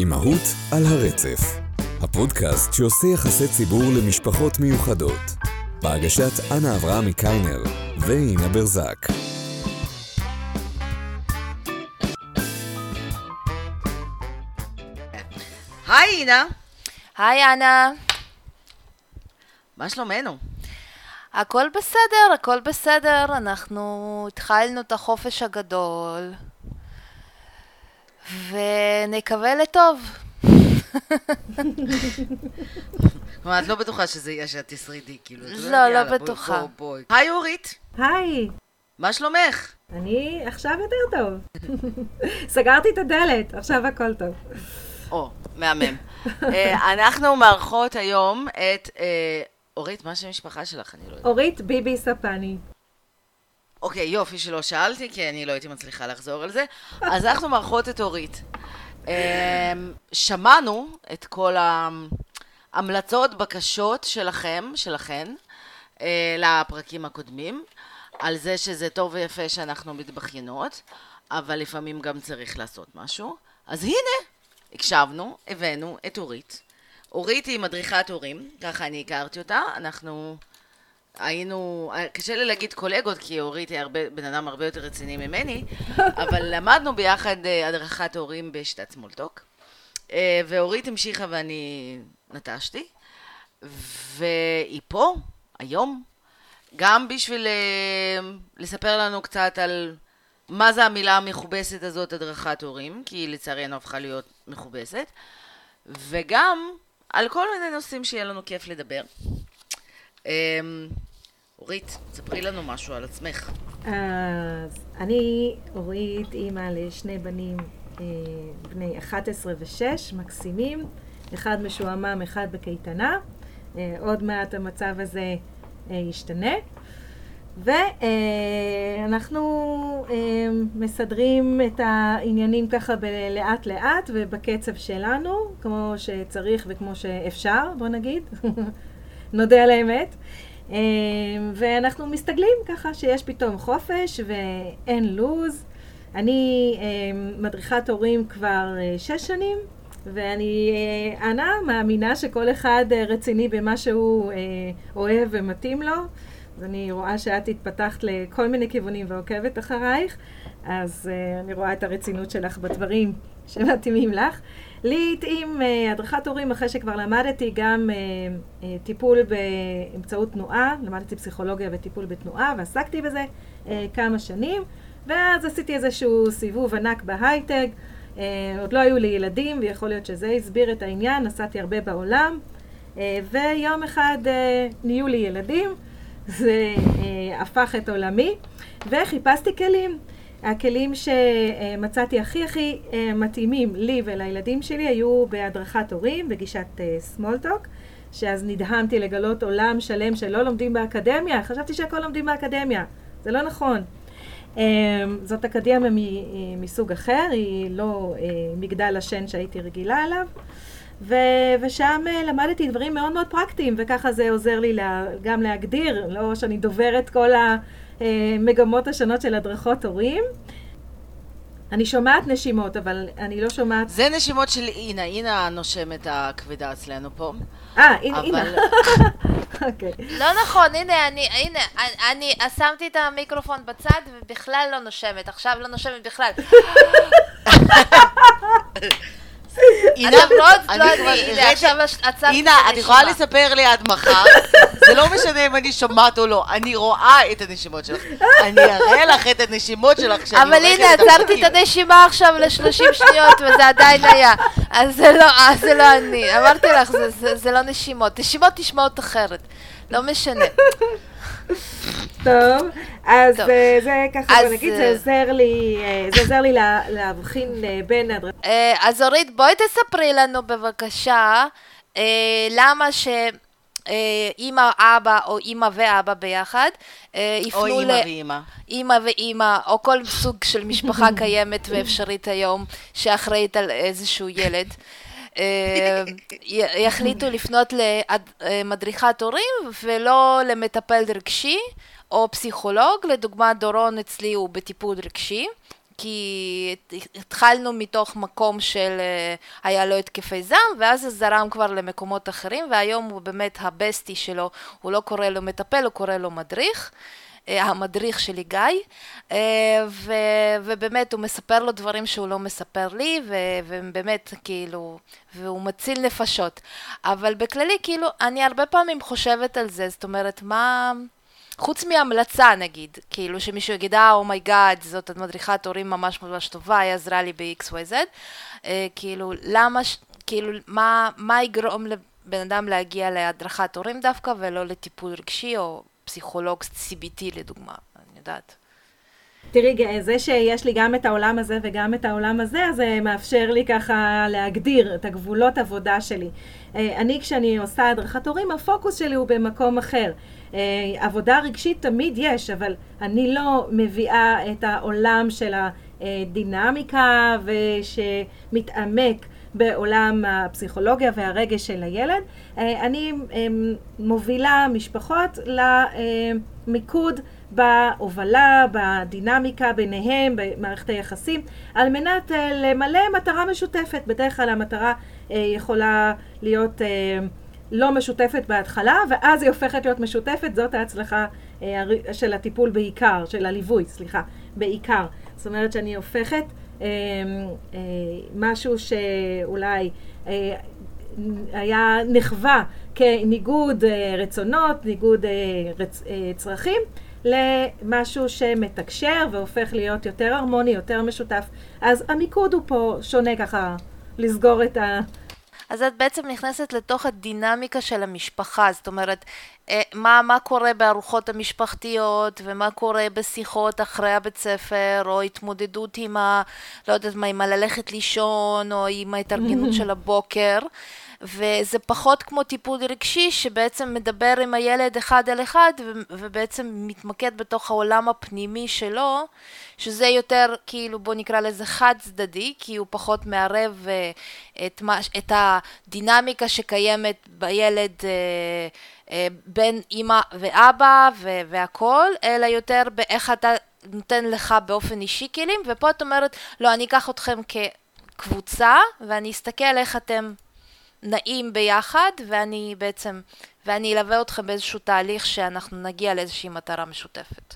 אימהות על הרצף, הפודקאסט שעושה יחסי ציבור למשפחות מיוחדות, בהגשת אנה אברהמי קיינר ואינה ברזק. היי אינה, היי אנה, מה שלומנו? הכל בסדר, הכל בסדר, אנחנו התחלנו את החופש הגדול ונקווה לטוב. כלומר, את לא בטוחה שזה יהיה שאת תשרידי, כאילו. את לא, לא בטוחה. היי אורית, היי, מה שלומך? אני עכשיו יותר טוב. סגרתי את הדלת, עכשיו הכל טוב. או, מהמם. אה, אנחנו מארחות היום את... אה, אורית, מה שם המשפחה שלך? אני לא יודעת. אורית ביבי ספני. אוקיי, יופי שלא שאלתי, כי אני לא הייתי מצליחה לחזור על זה. אז אנחנו מארחות את אורית. אה, שמענו את כל ההמלצות, בקשות שלכם, שלכן, אה, לפרקים הקודמים, על זה שזה טוב ויפה שאנחנו מתבכיינות, אבל לפעמים גם צריך לעשות משהו. אז הנה, הקשבנו, הבאנו את אורית. אורית היא מדריכת הורים, ככה אני הכרתי אותה. אנחנו היינו, קשה לי להגיד קולגות, כי אורית היא הרבה, בן אדם הרבה יותר רציני ממני, אבל למדנו ביחד אה, הדרכת הורים בשיטת סמולטוק. אה, ואורית המשיכה ואני נטשתי, והיא פה, היום, גם בשביל אה, לספר לנו קצת על מה זה המילה המכובסת הזאת, הדרכת הורים, כי לצערנו הפכה להיות מכובסת, וגם על כל מיני נושאים שיהיה לנו כיף לדבר. אמ, אורית, ספרי לנו משהו על עצמך. אז אני אורית, אימא לשני בנים אה, בני 11 ו-6, מקסימים. אחד משועמם, אחד בקייטנה. אה, עוד מעט המצב הזה אה, ישתנה. ואנחנו מסדרים את העניינים ככה לאט לאט ובקצב שלנו, כמו שצריך וכמו שאפשר, בוא נגיד, נודה על האמת. אה, ואנחנו מסתגלים ככה שיש פתאום חופש ואין לו"ז. אני אה, מדריכת הורים כבר אה, שש שנים, ואני, אה, אנה, מאמינה שכל אחד אה, רציני במה שהוא אוהב ומתאים לו. אז אני רואה שאת התפתחת לכל מיני כיוונים ועוקבת אחרייך, אז אני רואה את הרצינות שלך בדברים שמתאימים לך. לי התאים uh, הדרכת הורים אחרי שכבר למדתי גם uh, uh, טיפול באמצעות תנועה, למדתי פסיכולוגיה וטיפול בתנועה ועסקתי בזה uh, כמה שנים, ואז עשיתי איזשהו סיבוב ענק בהייטק. Uh, עוד לא היו לי ילדים, ויכול להיות שזה הסביר את העניין, נסעתי הרבה בעולם, uh, ויום אחד uh, נהיו לי ילדים. זה אה, הפך את עולמי, וחיפשתי כלים. הכלים שמצאתי הכי הכי אה, מתאימים לי ולילדים שלי היו בהדרכת הורים, בגישת אה, סמולטוק, שאז נדהמתי לגלות עולם שלם שלא לומדים באקדמיה, חשבתי שהכל לומדים באקדמיה, זה לא נכון. אה, זאת אקדמיה מסוג אחר, היא לא אה, מגדל השן שהייתי רגילה אליו. ו- ושם אה, למדתי דברים מאוד מאוד פרקטיים, וככה זה עוזר לי לה- גם להגדיר, לא שאני דוברת כל המגמות השונות של הדרכות הורים. אני שומעת נשימות, אבל אני לא שומעת... זה נשימות של אינה, אינה הנושמת הכבדה אצלנו פה. אה, הנה. אבל אוקיי. לא נכון, הנה, אני, הנה, אני, אני שמתי את המיקרופון בצד ובכלל לא נושמת, עכשיו לא נושמת בכלל. אני לא אני, הנה, הראיתי- עכשיו עצרתי את יכולה. לספר לי עד מחר, זה לא משנה אם אני שומעת או לא, אני רואה את הנשימות שלך. אני אראה לך את הנשימות שלך כשאני אבל הנה, עצרתי. את הנשימה עכשיו ל-30 שניות וזה עדיין היה. אז זה לא, לא אני. אמרתי לך, זה לא נשימות. נשימות נשמעות אחרת. לא משנה. טוב, אז טוב. אה, זה ככה, אז, נגיד, אה, זה עוזר לי, אה, זה עוזר לי לה- להבחין בין הדרכות. אה, אז אורית, בואי תספרי לנו בבקשה למה ש... אימא, אבא או אימא ואבא ביחד יפנו או ל... אימא ואימא. אימא ואימא, או כל סוג של משפחה קיימת ואפשרית היום שאחראית על איזשהו ילד. אה, יחליטו לפנות למדריכת הורים ולא למטפל רגשי או פסיכולוג, לדוגמה דורון אצלי הוא בטיפול רגשי, כי התחלנו מתוך מקום של אה, היה לו התקפי זעם, ואז זה זרם כבר למקומות אחרים, והיום הוא באמת הבסטי שלו, הוא לא קורא לו מטפל, הוא קורא לו מדריך. אה, המדריך שלי גיא, אה, ו, ובאמת הוא מספר לו דברים שהוא לא מספר לי, ו, ובאמת כאילו, והוא מציל נפשות. אבל בכללי, כאילו, אני הרבה פעמים חושבת על זה, זאת אומרת, מה... חוץ מהמלצה נגיד, כאילו שמישהו יגיד, אה, oh my god, זאת מדריכת הורים ממש ממש טובה, היא עזרה לי ב-XYZ, אה, כאילו, למה, כאילו, מה, מה יגרום לבן אדם להגיע להדרכת הורים דווקא, ולא לטיפול רגשי או פסיכולוג CBT לדוגמה, אני יודעת. תראי, זה שיש לי גם את העולם הזה וגם את העולם הזה, זה מאפשר לי ככה להגדיר את הגבולות עבודה שלי. אה, אני, כשאני עושה הדרכת הורים, הפוקוס שלי הוא במקום אחר. אה, עבודה רגשית תמיד יש, אבל אני לא מביאה את העולם של הדינמיקה ושמתעמק בעולם הפסיכולוגיה והרגש של הילד. אה, אני אה, מובילה משפחות למיקוד בהובלה, בדינמיקה ביניהם, במערכת היחסים, על מנת למלא מטרה משותפת. בדרך כלל המטרה יכולה להיות לא משותפת בהתחלה, ואז היא הופכת להיות משותפת, זאת ההצלחה אה, של הטיפול בעיקר, של הליווי, סליחה, בעיקר. זאת אומרת שאני הופכת אה, אה, משהו שאולי היה נחווה כניגוד רצונות, ניגוד צרכים, למשהו שמתקשר והופך להיות יותר הרמוני, יותר משותף. אז המיקוד הוא פה שונה ככה, לסגור את ה... אז את בעצם נכנסת לתוך הדינמיקה של המשפחה, זאת אומרת, אה, מה, מה קורה בארוחות המשפחתיות, ומה קורה בשיחות אחרי הבית ספר, או התמודדות עם ה... לא יודעת מה, עם הללכת לישון, או עם ההתארגנות של הבוקר. וזה פחות כמו טיפול רגשי שבעצם מדבר עם הילד אחד על אחד ובעצם מתמקד בתוך העולם הפנימי שלו, שזה יותר כאילו בוא נקרא לזה חד צדדי, כי הוא פחות מערב אה, את, מה, את הדינמיקה שקיימת בילד אה, אה, בין אימא ואבא והכל, אלא יותר באיך אתה נותן לך באופן אישי כלים, ופה את אומרת, לא, אני אקח אתכם כקבוצה ואני אסתכל איך אתם נעים ביחד, ואני בעצם, ואני אלווה אתכם באיזשהו תהליך שאנחנו נגיע לאיזושהי מטרה משותפת.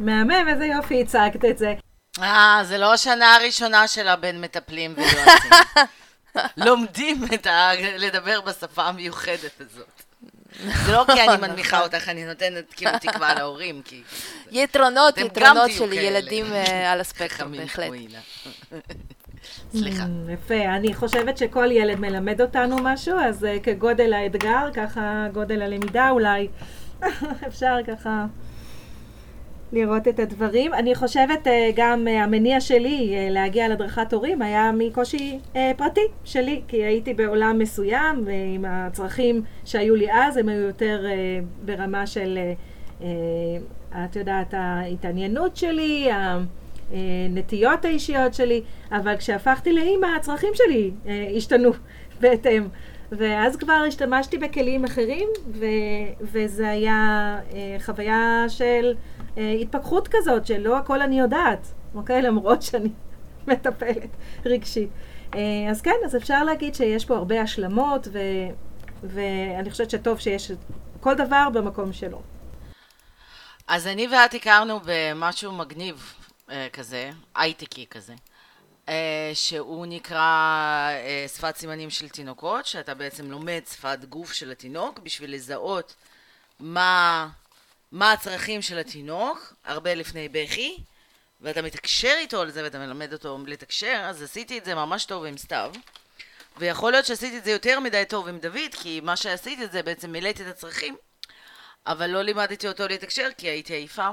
מהמם, איזה יופי הצגת את זה. אה, זה לא השנה הראשונה שלה בין מטפלים ויועצים. לומדים את ה... לדבר בשפה המיוחדת הזאת. זה לא כי אני מנמיכה אותך, אני נותנת כאילו תקווה להורים, כי... יתרונות, יתרונות של ילדים אה, על הספקטרום, בהחלט. סליחה. Mm, יפה. אני חושבת שכל ילד מלמד אותנו משהו, אז uh, כגודל האתגר, ככה גודל הלמידה אולי. אפשר ככה לראות את הדברים. אני חושבת uh, גם uh, המניע שלי uh, להגיע להדרכת הורים היה מקושי uh, פרטי שלי, כי הייתי בעולם מסוים, ועם הצרכים שהיו לי אז, הם היו יותר uh, ברמה של, uh, את יודעת, ההתעניינות שלי, הנטיות האישיות שלי, אבל כשהפכתי לאימא, הצרכים שלי אה, השתנו בהתאם. ואז כבר השתמשתי בכלים אחרים, ו- וזה היה אה, חוויה של אה, התפכחות כזאת, שלא הכל אני יודעת, אוקיי? למרות שאני מטפלת רגשית. אה, אז כן, אז אפשר להגיד שיש פה הרבה השלמות, ו- ואני חושבת שטוב שיש כל דבר במקום שלו. אז אני ואת הכרנו במשהו מגניב כזה, הייטקי כזה, אה, שהוא נקרא אה, שפת סימנים של תינוקות, שאתה בעצם לומד שפת גוף של התינוק בשביל לזהות מה, מה הצרכים של התינוק, הרבה לפני בכי, ואתה מתקשר איתו על זה ואתה מלמד אותו לתקשר, אז עשיתי את זה ממש טוב עם סתיו. ויכול להיות שעשיתי את זה יותר מדי טוב עם דוד, כי מה שעשיתי זה בעצם מילאתי את הצרכים, אבל לא לימדתי אותו לתקשר כי הייתי עייפה.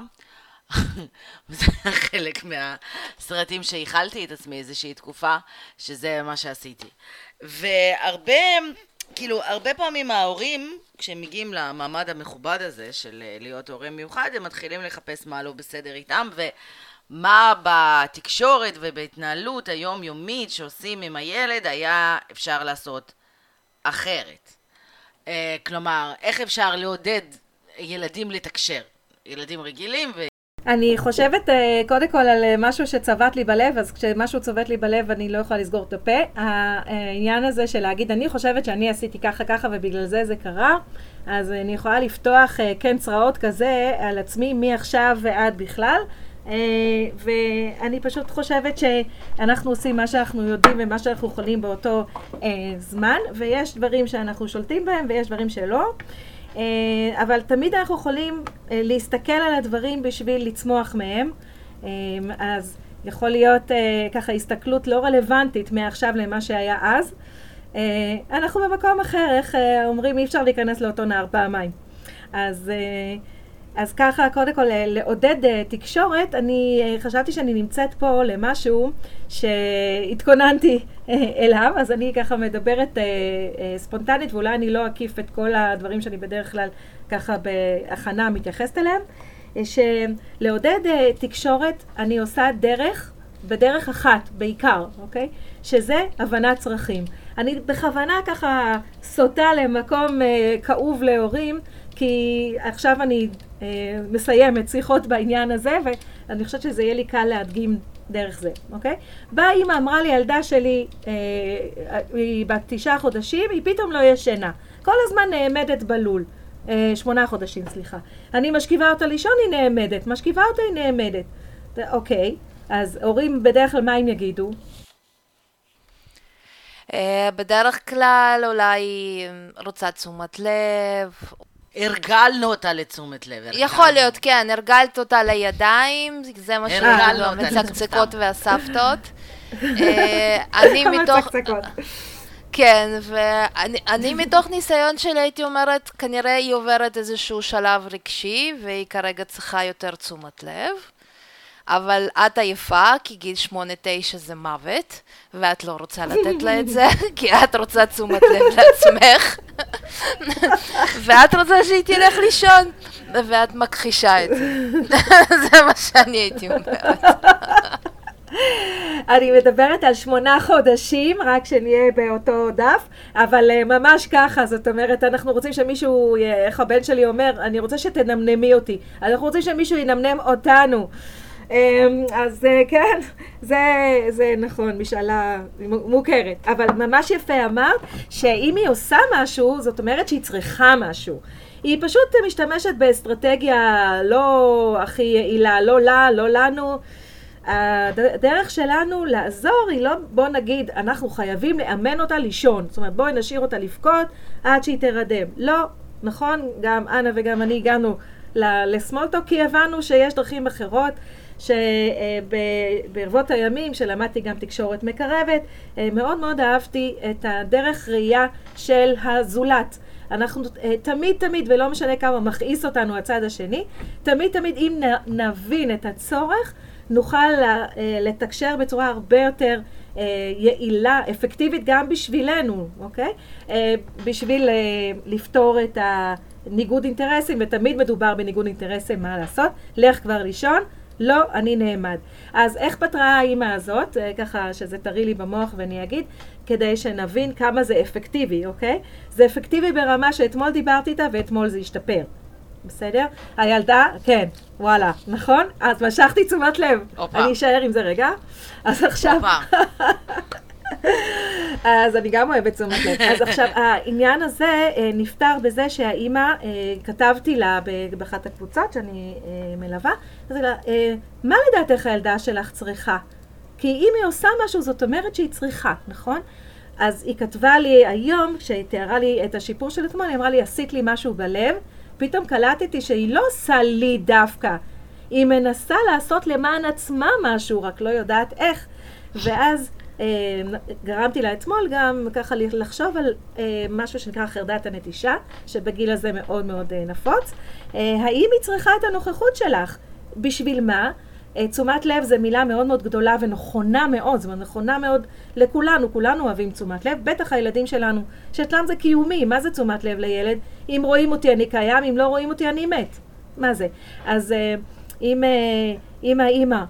וזה היה חלק מהסרטים שאיחלתי את עצמי איזושהי תקופה, שזה מה שעשיתי. והרבה, כאילו, הרבה פעמים ההורים, כשהם מגיעים למעמד המכובד הזה של אה, להיות הורה מיוחד, הם מתחילים לחפש מה לא בסדר איתם, ומה בתקשורת ובהתנהלות היומיומית שעושים עם הילד היה אפשר לעשות אחרת. אה, כלומר, איך אפשר לעודד ילדים לתקשר? ילדים רגילים אני חושבת אה, קודם כל על אה, משהו שצבט לי בלב, אז כשמשהו צובט לי בלב אני לא יכולה לסגור את הפה. העניין הזה של להגיד, אני חושבת שאני עשיתי ככה ככה ובגלל זה זה קרה, אז אני יכולה לפתוח אה, כן צרעות כזה על עצמי מעכשיו ועד בכלל. ואני פשוט חושבת שאנחנו עושים מה שאנחנו יודעים ומה שאנחנו יכולים באותו זמן, ויש דברים שאנחנו שולטים בהם ויש דברים שלא. אה, אבל תמיד אנחנו יכולים אה, להסתכל על הדברים בשביל לצמוח מהם. אה, אז יכול להיות ככה הסתכלות לא רלוונטית מעכשיו למה שהיה אז. אנחנו במקום אחר, איך אומרים, אי אפשר להיכנס לאותו נהר פעמיים. אז אז ככה, קודם כל, לעודד תקשורת, אני חשבתי שאני נמצאת פה למשהו שהתכוננתי אליו, אז אני ככה מדברת uh, uh, ספונטנית, ואולי אני לא אקיף את כל הדברים שאני בדרך כלל ככה בהכנה מתייחסת אליהם, uh, שלעודד uh, תקשורת אני עושה דרך, בדרך אחת בעיקר, אוקיי? שזה הבנת צרכים. אני בכוונה ככה סוטה למקום uh, כאוב להורים, כי עכשיו אני אה, מסיימת שיחות בעניין הזה, ואני חושבת שזה יהיה לי קל להדגים דרך זה, אוקיי? באה אימא, אמרה לי, הילדה שלי, אה, היא בת תשעה חודשים, היא פתאום לא ישנה. כל הזמן נעמדת בלול. אה, שמונה חודשים, סליחה. אני משכיבה אותה לישון, היא נעמדת. משכיבה אותה, היא נעמדת. אוקיי, אז הורים בדרך כלל מה הם יגידו? Uh, בדרך כלל אולי רוצה תשומת לב, הרגלנו אותה לתשומת לב. יכול להיות, כן, הרגלת אותה לידיים, זה מה שהרגלנו המצקצקות והסבתות. אה, אני מתוך... כן, ואני מתוך ניסיון שלי הייתי אומרת, כנראה היא עוברת איזשהו שלב רגשי, והיא כרגע צריכה יותר תשומת לב. אבל את עייפה, כי גיל שמונה-תשע זה מוות, ואת לא רוצה לתת לה את זה, כי את רוצה תשומת לב לעצמך, ואת רוצה שהיא תלך לישון, ואת מכחישה את זה. זה מה שאני הייתי אומרת. אני מדברת על שמונה חודשים, רק שנהיה באותו דף, אבל uh, ממש ככה, זאת אומרת, אנחנו רוצים שמישהו, איך הבן שלי אומר, אני רוצה שתנמנמי אותי. אנחנו רוצים שמישהו ינמנם אותנו. אמ, אז אה, כן, זה, זה נכון, משאלה מוכרת. אבל ממש יפה אמרת, שאם היא עושה משהו, זאת אומרת שהיא צריכה משהו. היא פשוט משתמשת באסטרטגיה לא הכי יעילה, לא לה, לא לנו. הדרך שלנו לעזור היא לא, בוא נגיד, אנחנו חייבים לאמן אותה לישון. זאת אומרת, בואי נשאיר אותה לבכות עד שהיא תרדם. לא, נכון? גם אנה וגם אני הגענו לסמולטוק, כי הבנו שיש דרכים אחרות. שברבות הימים, שלמדתי גם תקשורת מקרבת, אה, מאוד מאוד אהבתי את הדרך ראייה של הזולת. אנחנו אה, תמיד תמיד, ולא משנה כמה מכעיס אותנו הצד השני, תמיד תמיד אם נבין את הצורך, נוכל אה, לתקשר בצורה הרבה יותר יעילה, אפקטיבית גם בשבילנו, אוקיי? בשביל לפתור את הניגוד אינטרסים, ותמיד מדובר בניגוד אינטרסים, מה לעשות? לך כבר לישון, לא, אני נעמד. אז איך פתרה האימא הזאת, אה, ככה שזה טרי לי במוח ואני אגיד, כדי שנבין כמה זה אפקטיבי, אוקיי? זה אפקטיבי ברמה שאתמול דיברתי איתה ואתמול זה השתפר. בסדר? הילדה, כן, וואלה, נכון? אז משכתי תשומת לב. אופה. אני אשאר עם זה רגע. אז עכשיו... אז אני גם אוהבת תשומת לב. אז עכשיו, העניין הזה אה, נפתר בזה שהאימא, אה, כתבתי לה באחת הקבוצות שאני אה, מלווה, אז לה, מה לדעתך הילדה שלך צריכה? כי אם היא עושה משהו, זאת אומרת שהיא צריכה, נכון? אז היא כתבה לי היום, כשהיא תיארה לי את השיפור של אתמול, היא אמרה לי, עשית לי משהו בלב, פתאום קלטתי שהיא לא עושה לי דווקא, היא מנסה לעשות למען עצמה משהו, רק לא יודעת איך. ואז גרמתי לה אתמול גם ככה לחשוב על אה, משהו שנקרא חרדת הנטישה, שבגיל הזה מאוד מאוד אה, נפוץ. האם היא צריכה את הנוכחות שלך? בשביל מה? תשומת לב זה מילה מאוד מאוד גדולה ונכונה מאוד, זאת אומרת נכונה מאוד לכולנו, כולנו אוהבים תשומת לב, בטח הילדים שלנו, שאצלם זה קיומי, מה זה תשומת לב לילד? אם רואים אותי אני קיים, אם לא רואים אותי אני מת. מה זה? אז אם, אם האימא אה,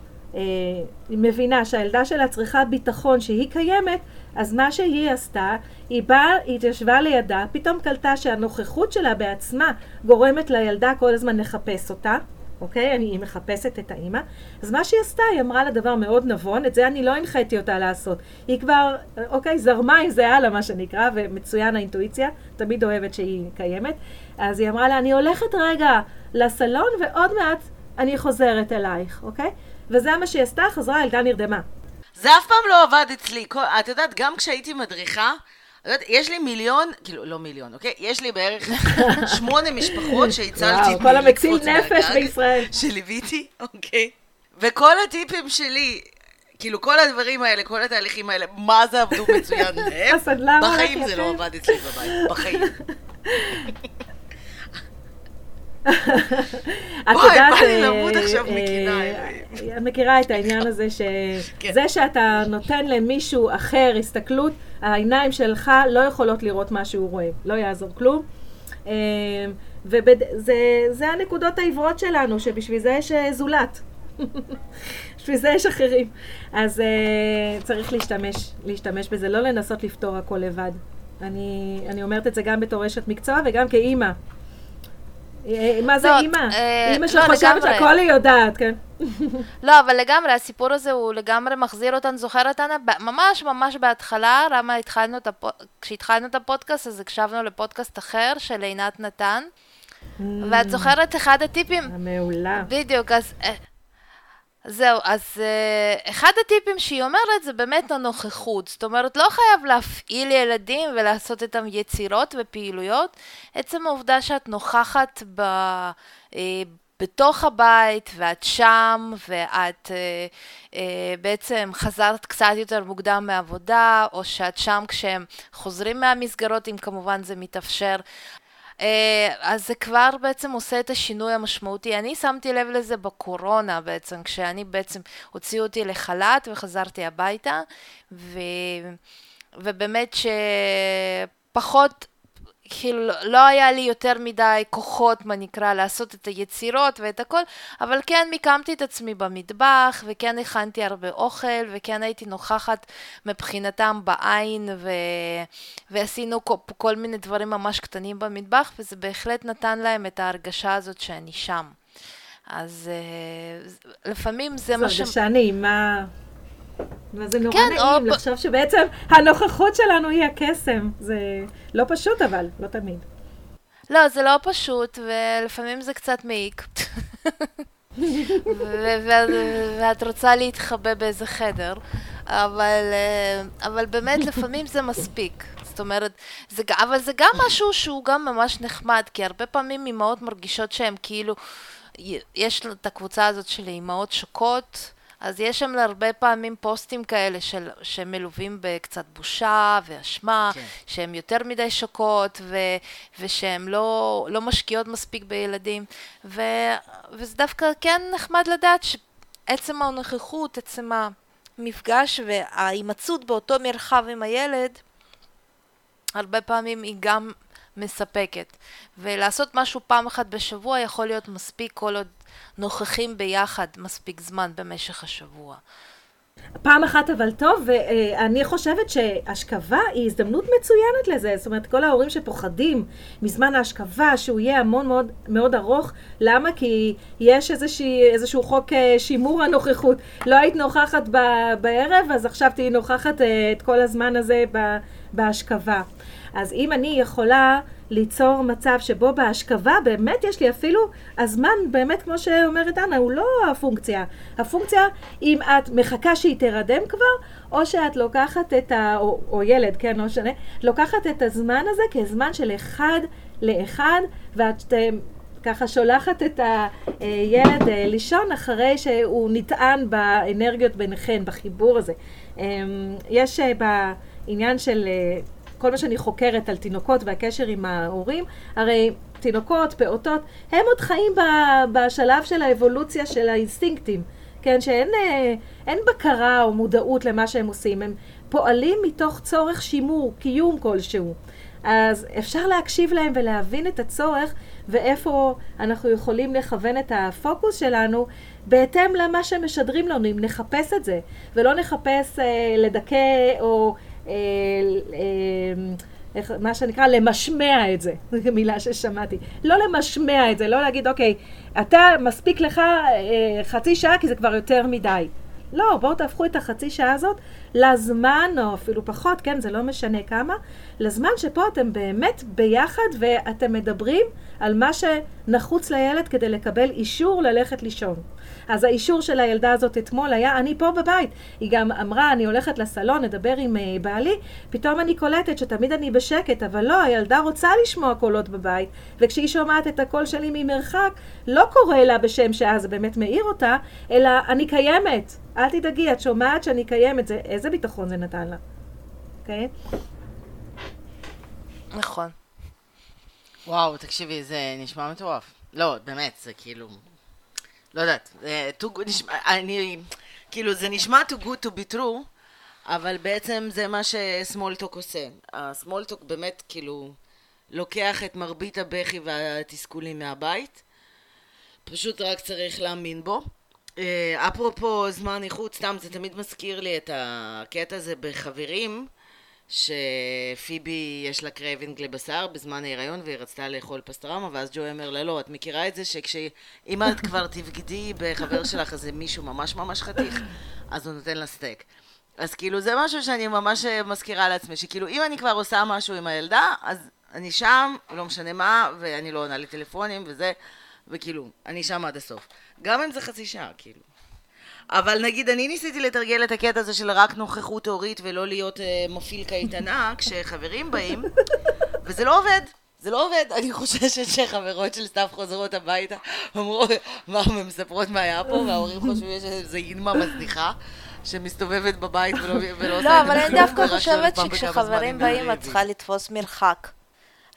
היא מבינה שהילדה שלה צריכה ביטחון שהיא קיימת, אז מה שהיא עשתה, היא באה, היא התיישבה לידה, פתאום קלטה שהנוכחות שלה בעצמה גורמת לילדה כל הזמן לחפש אותה, אוקיי? אני, היא מחפשת את האימא. אז מה שהיא עשתה, היא אמרה לה דבר מאוד נבון, את זה אני לא הנחיתי אותה לעשות. היא כבר, אוקיי, זרמה עם זה הלאה, מה שנקרא, ומצוין האינטואיציה, תמיד אוהבת שהיא קיימת. אז היא אמרה לה, אני הולכת רגע לסלון, ועוד מעט אני חוזרת אלייך, אוקיי? וזה מה שהיא עשתה, חזרה, הילדה נרדמה. זה אף פעם לא עבד אצלי. כל, את יודעת, גם כשהייתי מדריכה, יודעת, יש לי מיליון, כאילו, לא מיליון, אוקיי? יש לי בערך שמונה משפחות שהצלתי וואו, כל המציל נפש בישראל. שליוויתי, אוקיי? וכל הטיפים שלי, כאילו, כל הדברים האלה, כל התהליכים האלה, מה זה עבדו מצוין להם? בחיים זה. לא עבד אצלי בבית, בחיים. את וואי, יודעת, בא לי אה, למות עכשיו אה, מקינה, אה, מכירה את העניין הזה כן. שזה שאתה נותן למישהו אחר הסתכלות, העיניים שלך לא יכולות לראות מה שהוא רואה, לא יעזור כלום. וזה הנקודות העיוורות שלנו, שבשביל זה יש זולת. בשביל זה יש אחרים. אז uh, צריך להשתמש, להשתמש בזה, לא לנסות לפתור הכל לבד. אני, אני אומרת את זה גם בתור אשת מקצוע וגם כאימא. אה, מה זה לא, אימא? אה, אימא לא, שחושבת לגמרי. שהכל היא יודעת, כן. לא, אבל לגמרי, הסיפור הזה הוא לגמרי מחזיר אותנו, אנה? ב- ממש ממש בהתחלה, למה התחלנו את הפו... כשהתחלנו את הפודקאסט, אז הקשבנו לפודקאסט אחר של עינת נתן, ואת זוכרת אחד הטיפים, המעולה. בדיוק, אז... זהו, אז uh, אחד הטיפים שהיא אומרת זה באמת הנוכחות. זאת אומרת, לא חייב להפעיל ילדים ולעשות איתם יצירות ופעילויות. עצם העובדה שאת נוכחת ב, uh, בתוך הבית ואת שם ואת uh, uh, בעצם חזרת קצת יותר מוקדם מעבודה, או שאת שם כשהם חוזרים מהמסגרות, אם כמובן זה מתאפשר. אה, אז זה כבר בעצם עושה את השינוי המשמעותי. אני שמתי לב לזה בקורונה בעצם, כשאני בעצם, הוציאו אותי לחל"ת וחזרתי הביתה, ו... ובאמת שפחות, כאילו לא היה לי יותר מדי כוחות, מה נקרא, לעשות את היצירות ואת הכל, אבל כן מיקמתי את עצמי במטבח, וכן הכנתי הרבה אוכל, וכן הייתי נוכחת מבחינתם בעין, ו... ועשינו כל, כל מיני דברים ממש קטנים במטבח, וזה בהחלט נתן להם את ההרגשה הזאת שאני שם. אז uh, לפעמים זה זו מה ש... הרגשה נעימה. וזה נורא כן, או נעים ב- לחשוב שבעצם הנוכחות שלנו היא הקסם. זה לא פשוט אבל, לא תמיד. לא, זה לא פשוט, ולפעמים זה קצת מעיק. ואת רוצה להתחבא באיזה חדר, אבל, אבל באמת לפעמים זה מספיק. זאת אומרת, זה, אבל זה גם משהו שהוא גם ממש נחמד, כי הרבה פעמים אימהות מרגישות שהן כאילו, יש את הקבוצה הזאת של אימהות שוקות, אז יש שם הרבה פעמים פוסטים כאלה של, שמלווים בקצת בושה ואשמה, כן. שהן יותר מדי שוקות ו, ושהן לא, לא משקיעות מספיק בילדים, ו, וזה דווקא כן נחמד לדעת שעצם הנוכחות, עצם המפגש וההימצאות באותו מרחב עם הילד, הרבה פעמים היא גם מספקת. ולעשות משהו פעם אחת בשבוע יכול להיות מספיק כל עוד נוכחים ביחד מספיק זמן במשך השבוע. פעם אחת אבל טוב, ואני חושבת שהשכבה היא הזדמנות מצוינת לזה. זאת אומרת, כל ההורים שפוחדים מזמן ההשכבה, שהוא יהיה המון מאוד, מאוד ארוך, למה? כי יש איזושהי, איזשהו חוק אה, שימור הנוכחות. לא היית נוכחת ב- בערב, אז עכשיו תהיי נוכחת אה, את כל הזמן הזה בהשכבה. אז אם אני יכולה ליצור מצב שבו בהשכבה באמת יש לי אפילו, הזמן באמת כמו שאומרת אנה, הוא לא הפונקציה. הפונקציה, אם את מחכה שהיא תרדם כבר, או שאת לוקחת את ה... או, או ילד, כן, לא משנה, לוקחת את הזמן הזה כזמן של אחד לאחד, ואת אה, ככה שולחת את הילד אה, לישון אחרי שהוא נטען באנרגיות ביניכן, בחיבור הזה. אה, יש אה, בעניין של... כל מה שאני חוקרת על תינוקות והקשר עם ההורים, הרי תינוקות, פעוטות, הם עוד חיים בשלב של האבולוציה של האינסטינקטים, כן, שאין אה, אין בקרה או מודעות למה שהם עושים, הם פועלים מתוך צורך שימור, קיום כלשהו. אז אפשר להקשיב להם ולהבין את הצורך ואיפה אנחנו יכולים לכוון את הפוקוס שלנו בהתאם למה שמשדרים לנו, אם נחפש את זה, ולא נחפש אה, לדכא או... אה, איך, מה שנקרא למשמע את זה, זו מילה ששמעתי. לא למשמע את זה, לא להגיד, אוקיי, אתה, מספיק לך אה, חצי שעה כי זה כבר יותר מדי. לא, בואו תהפכו את החצי שעה הזאת לזמן, או אפילו פחות, כן, זה לא משנה כמה, לזמן שפה אתם באמת ביחד ואתם מדברים על מה שנחוץ לילד כדי לקבל אישור ללכת לישון. אז האישור של הילדה הזאת אתמול היה, אני פה בבית. היא גם אמרה, אני הולכת לסלון, נדבר עם uh, בעלי, פתאום אני קולטת שתמיד אני בשקט, אבל לא, הילדה רוצה לשמוע קולות בבית, וכשהיא שומעת את הקול שלי ממרחק, לא קורא לה בשם זה באמת מעיר אותה, אלא אני קיימת. אל תדאגי, את שומעת שאני קיימת, זה, איזה ביטחון זה נתן לה, אוקיי? נכון. וואו, תקשיבי, זה נשמע מטורף. לא, באמת, זה כאילו... לא יודעת, זה too good, נשמע, אני... כאילו, זה נשמע too good to be true, אבל בעצם זה מה שסמולטוק עושה. הסמולטוק באמת, כאילו, לוקח את מרבית הבכי והתסכולים מהבית, פשוט רק צריך להאמין בו. אה, אפרופו זמן איכות, סתם זה תמיד מזכיר לי את הקטע הזה בחברים, שפיבי יש לה craving לבשר בזמן ההיריון והיא רצתה לאכול פסטרמה ואז ג'וי אומר לה לא, את מכירה את זה שכשאם את כבר תבגדי בחבר שלך איזה מישהו ממש ממש חתיך אז הוא נותן לה סטייק. אז כאילו זה משהו שאני ממש מזכירה לעצמי שכאילו אם אני כבר עושה משהו עם הילדה אז אני שם, לא משנה מה ואני לא עונה לטלפונים וזה וכאילו, אני שם עד הסוף גם אם זה חצי שעה, כאילו אבל נגיד, אני ניסיתי לתרגל את הקטע הזה של רק נוכחות הורית ולא להיות uh, מפעיל קייטנה כשחברים באים, וזה לא עובד. זה לא עובד, אני חוששת שחברות של סתיו חוזרות הביתה, אמרו, מה, הן מספרות מה היה פה, וההורים חושבים שזה אינמה מזניחה. שמסתובבת בבית ולא, ולא עושה את זה לא, אבל אני דווקא חושבת שכשחברים באים את צריכה לתפוס מרחק.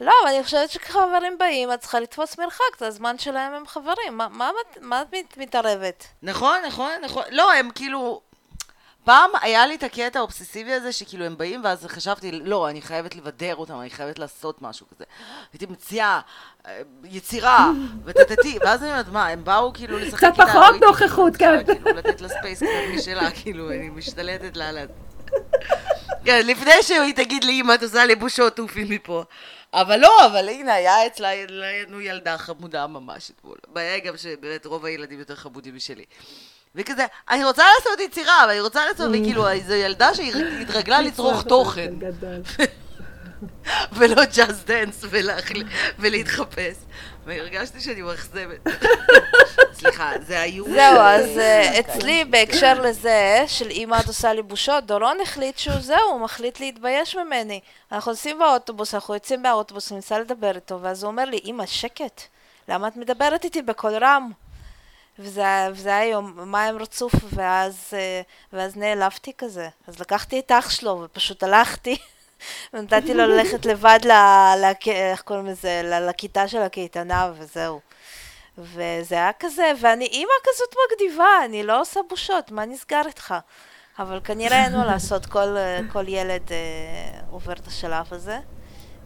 לא, אבל אני חושבת שכשחברים באים, את צריכה לתפוס מרחק, זה הזמן שלהם הם חברים. מה, מה, מה את מתערבת? נכון, נכון, נכון. לא, הם כאילו... פעם היה לי את הקטע האובססיבי הזה, שכאילו הם באים, ואז חשבתי, לא, אני חייבת לבדר אותם, אני חייבת לעשות משהו כזה. הייתי מציעה אה, יצירה, וטטטי, ואז אני אומרת, מה, הם באו כאילו לשחק איתה? קצת פחות נוכחות, כן. כאילו, לתת לה space קצת משלה, כאילו, אני משתלטת לה על כן, לפני שהיא תגיד לי, אמא, את עושה לי בושות, עופי מפה. אבל לא, אבל הנה, היה אצלנו ילדה חמודה ממש אתמול. הבעיה גם שבאמת רוב הילדים יותר חמודים משלי. וכזה, אני רוצה לעשות יצירה, אבל אני רוצה לעשות, וכאילו, זו ילדה שהתרגלה לצרוך תוכן. ולא Just Dance ולהתחפש. והרגשתי שאני מאכזבת. סליחה, זה היו... זהו, אז אה, אצלי בהקשר לזה, של אמא את עושה לי בושות, דורון החליט שהוא זהו, הוא מחליט להתבייש ממני. אנחנו נוסעים באוטובוס, אנחנו יוצאים מהאוטובוס, אני מנסה לדבר איתו, ואז הוא אומר לי, אמא, שקט, למה את מדברת איתי בקול רם? וזה, וזה היה יומיים רצוף, ואז, אה, ואז נעלבתי כזה. אז לקחתי את אח שלו ופשוט הלכתי. ונתתי לו ללכת לבד, ל, ל, איך קוראים לזה, לכיתה של הקייטנה, וזהו. וזה היה כזה, ואני אימא כזאת מגניבה, אני לא עושה בושות, מה נסגר איתך? אבל כנראה אין מה לעשות, כל, כל ילד אה, עובר את השלב הזה.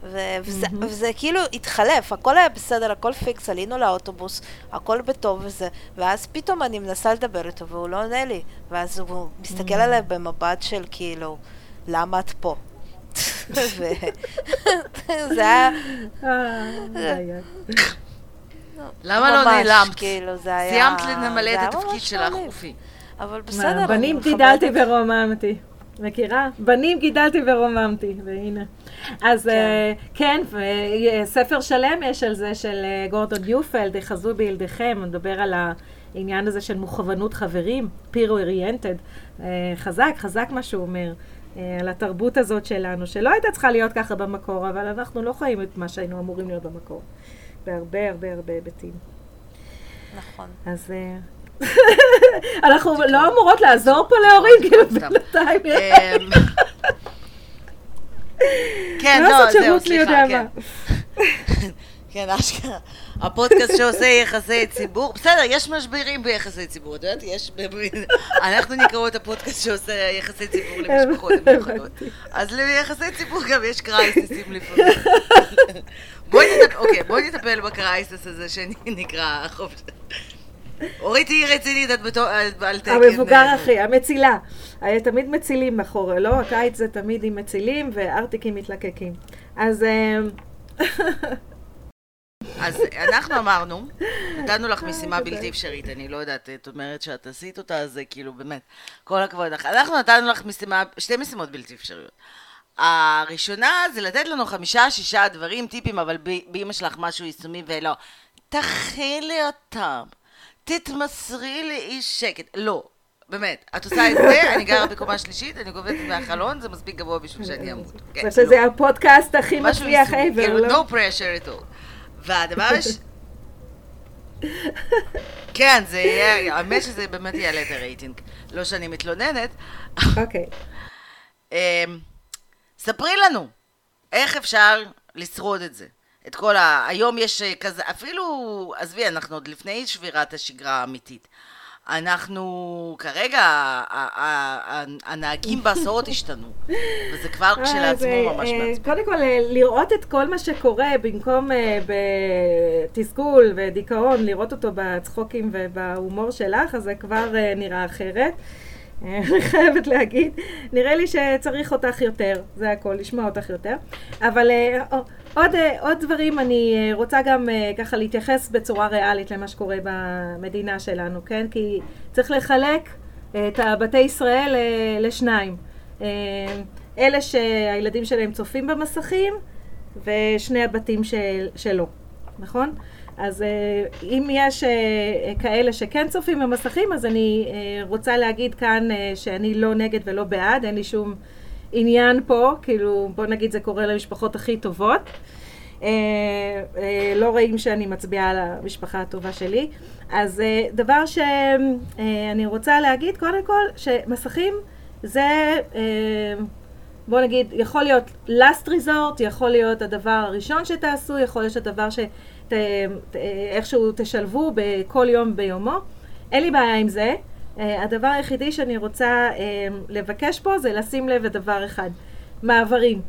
ו- וזה, mm-hmm. וזה כאילו התחלף, הכל היה בסדר, הכל פיקס, עלינו לאוטובוס, הכל בטוב וזה, ואז פתאום אני מנסה לדבר איתו והוא לא עונה לי, ואז הוא מסתכל mm-hmm. עליי במבט של כאילו, למה את פה? זה היה... למה לא נעלמת? כאילו. סיימת למלא את התפקיד שלך, אופי. אבל בסדר, בנים גידלתי ורוממתי. מכירה? בנים גידלתי ורוממתי, והנה. אז כן, כן וספר שלם יש על זה של אה, גורדון יופלד, חזו בילדיכם, הוא מדבר על העניין הזה של מוכוונות חברים, peer oriented. אה, חזק, חזק מה שהוא אומר. אה, על התרבות הזאת שלנו, שלא הייתה צריכה להיות ככה במקור, אבל אנחנו לא חיים את מה שהיינו אמורים להיות במקור. בהרבה הרבה הרבה היבטים. נכון. אז אה, אנחנו לא אמורות לעזור פה להורים, כאילו בינתיים. אמ, כן, לא, זהו, סליחה, כן. כן, אשכרה. הפודקאסט שעושה יחסי ציבור, בסדר, יש משברים ביחסי ציבור, את יודעת, יש, אנחנו נקראו את הפודקאסט שעושה יחסי ציבור למשפחות מיוחדות. אז ליחסי ציבור גם יש קרייסיסים לפעמים. בואי נטפל, אוקיי, בואי נטפל בקרייסיס הזה שנקרא חופש. אורית היא רצינית, את בתור... את על תקן. המבוגר אה, הכי, המצילה. היה תמיד מצילים בחורף, לא? הקיץ זה תמיד עם מצילים וארטיקים מתלקקים. אז אה, אז אנחנו אמרנו, נתנו לך משימה תודה. בלתי אפשרית, אני לא יודעת, את אומרת שאת עשית אותה, אז זה כאילו באמת, כל הכבוד לך. אנחנו נתנו לך משימה, שתי משימות בלתי אפשריות. הראשונה זה לתת לנו חמישה, שישה דברים, טיפים, אבל באמא שלך משהו יישומי ולא. תכילי אותם, תתמסרי לאי שקט. לא, באמת, את עושה את זה, אני גרה בקומה שלישית, אני קובצת מהחלון, זה מספיק גבוה בשביל שאני אמות. חושבת שזה לא. הפודקאסט הכי מצליח ever, כאילו, לא? no pressure at all. והדבר הש... כן, זה יהיה, האמת שזה באמת יעלה את הרייטינג. לא שאני מתלוננת. אוקיי. אמ, ספרי לנו, איך אפשר לשרוד את זה? את כל ה... היום יש אה, כזה, אפילו, עזבי, אנחנו עוד לפני שבירת השגרה האמיתית. אנחנו, כרגע, הנהגים בהסעות השתנו, וזה כבר אה, כשלעצמו ממש אה, מעצבן. קודם כל, אה, לראות את כל מה שקורה במקום בתסכול ודיכאון, לראות אותו בצחוקים ובהומור שלך, אז זה כבר אה, נראה אחרת. אני חייבת להגיד, נראה לי שצריך אותך יותר, זה הכל, לשמוע אותך יותר. אבל עוד, אה, עוד דברים, אני אה, רוצה גם אה, ככה להתייחס בצורה ריאלית למה שקורה במדינה שלנו, כן? כי צריך לחלק את הבתי ישראל לשניים. אלה שהילדים שלהם צופים במסכים, ושני הבתים של, שלא, נכון? אז אם יש כאלה שכן צופים במסכים, אז אני רוצה להגיד כאן שאני לא נגד ולא בעד, אין לי שום עניין פה, כאילו, בוא נגיד זה קורה למשפחות הכי טובות. אה, אה, לא רואים שאני מצביעה על המשפחה הטובה שלי. אז אה, דבר שאני רוצה להגיד, קודם כל, שמסכים זה, אה, בוא נגיד, יכול להיות last resort, יכול להיות הדבר הראשון שתעשו, יכול להיות הדבר שאיכשהו תשלבו בכל יום ביומו. אין לי בעיה עם זה. אה, הדבר היחידי שאני רוצה אה, לבקש פה זה לשים לב לדבר אחד, מעברים.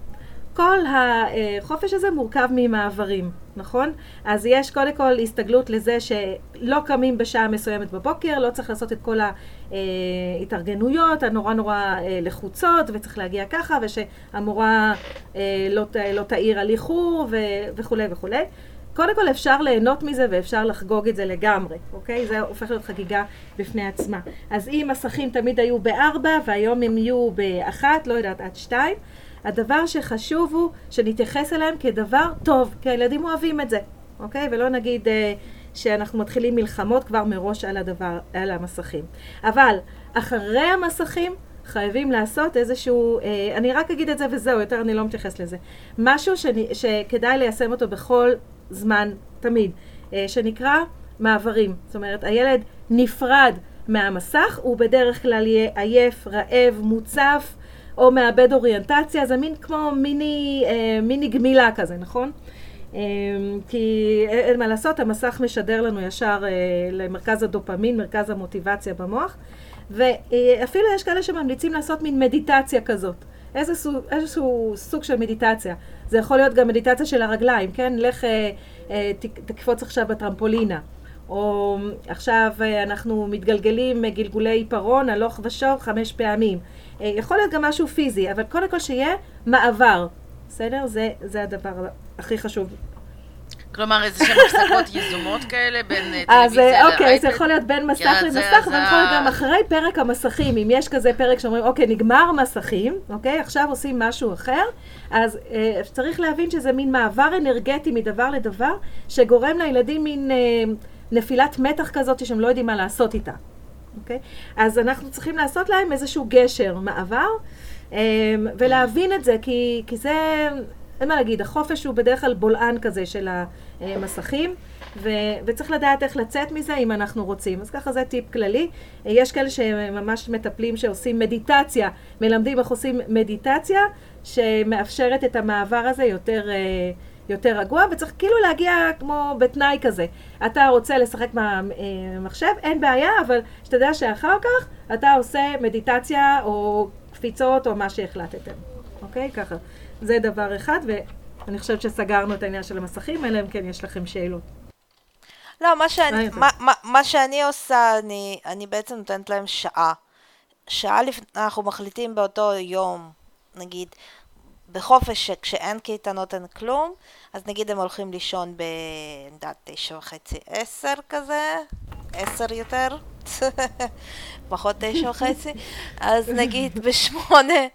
כל החופש הזה מורכב ממעברים, נכון? אז יש קודם כל הסתגלות לזה שלא קמים בשעה מסוימת בבוקר, לא צריך לעשות את כל ההתארגנויות הנורא נורא אה, לחוצות, וצריך להגיע ככה, ושהמורה לא, לא תעיר על איחור וכולי וכולי. קודם כל אפשר ליהנות מזה ואפשר לחגוג את זה לגמרי, אוקיי? זה הופך להיות חגיגה בפני עצמה. אז אם מסכים תמיד היו בארבע והיום הם יהיו באחת, לא יודעת, עד שתיים, הדבר שחשוב הוא שנתייחס אליהם כדבר טוב, כי הילדים אוהבים את זה, אוקיי? ולא נגיד אה, שאנחנו מתחילים מלחמות כבר מראש על הדבר, על המסכים. אבל אחרי המסכים חייבים לעשות איזשהו, אה, אני רק אגיד את זה וזהו, יותר אני לא מתייחס לזה. משהו שאני, שכדאי ליישם אותו בכל זמן, תמיד, אה, שנקרא מעברים. זאת אומרת, הילד נפרד מהמסך, הוא בדרך כלל יהיה עייף, רעב, מוצף, או מאבד אוריינטציה, זה מין כמו מיני, אה, מיני גמילה כזה, נכון? אה, כי אין מה לעשות, המסך משדר לנו ישר אה, למרכז הדופמין, מרכז המוטיבציה במוח, ואפילו יש כאלה שממליצים לעשות מין מדיטציה כזאת. איזה סוג, איזשהו סוג של מדיטציה. זה יכול להיות גם מדיטציה של הרגליים, כן? לך אה, אה, תקפוץ עכשיו בטרמפולינה. או עכשיו אה, אנחנו מתגלגלים אה, גלגולי עיפרון, הלוך ושוב חמש פעמים. אה, יכול להיות גם משהו פיזי, אבל קודם כל שיהיה מעבר. בסדר? זה, זה הדבר הכי חשוב. כלומר, איזה שהן הפסקות יזומות כאלה בין אה, אז טלוויזיה אה, לאייפד? אוקיי, זה יכול להיות בין מסך כן, למסך, זה אבל יכול להיות גם אחרי פרק המסכים. אם יש כזה פרק שאומרים, אוקיי, נגמר מסכים, אוקיי, עכשיו עושים משהו אחר, אז אה, צריך להבין שזה מין מעבר אנרגטי מדבר לדבר, שגורם לילדים מין אה, נפילת מתח כזאת שהם לא יודעים מה לעשות איתה. אוקיי? אז אנחנו צריכים לעשות להם איזשהו גשר, מעבר, אה, ולהבין את זה, כי, כי זה, אין מה להגיד, החופש הוא בדרך כלל בולען כזה של המסכים, ו, וצריך לדעת איך לצאת מזה אם אנחנו רוצים. אז ככה זה טיפ כללי. יש כאלה שממש מטפלים שעושים מדיטציה, מלמדים איך עושים מדיטציה, שמאפשרת את המעבר הזה יותר... יותר רגוע, וצריך כאילו להגיע כמו בתנאי כזה. אתה רוצה לשחק במחשב, אין בעיה, אבל שתדע שאחר כך אתה עושה מדיטציה או קפיצות או מה שהחלטתם. אוקיי? ככה. זה דבר אחד, ואני חושבת שסגרנו את העניין של המסכים, אלא אם כן יש לכם שאלות. לא, מה שאני, מה? מה, מה, שאני עושה, אני, אני בעצם נותנת להם שעה. שעה לפני, אנחנו מחליטים באותו יום, נגיד, בחופש, כשאין קייטנות אין כלום, אז נגיד הם הולכים לישון ב... אני יודעת, תשע וחצי, עשר כזה, עשר יותר, פחות תשע וחצי, אז נגיד בשמונה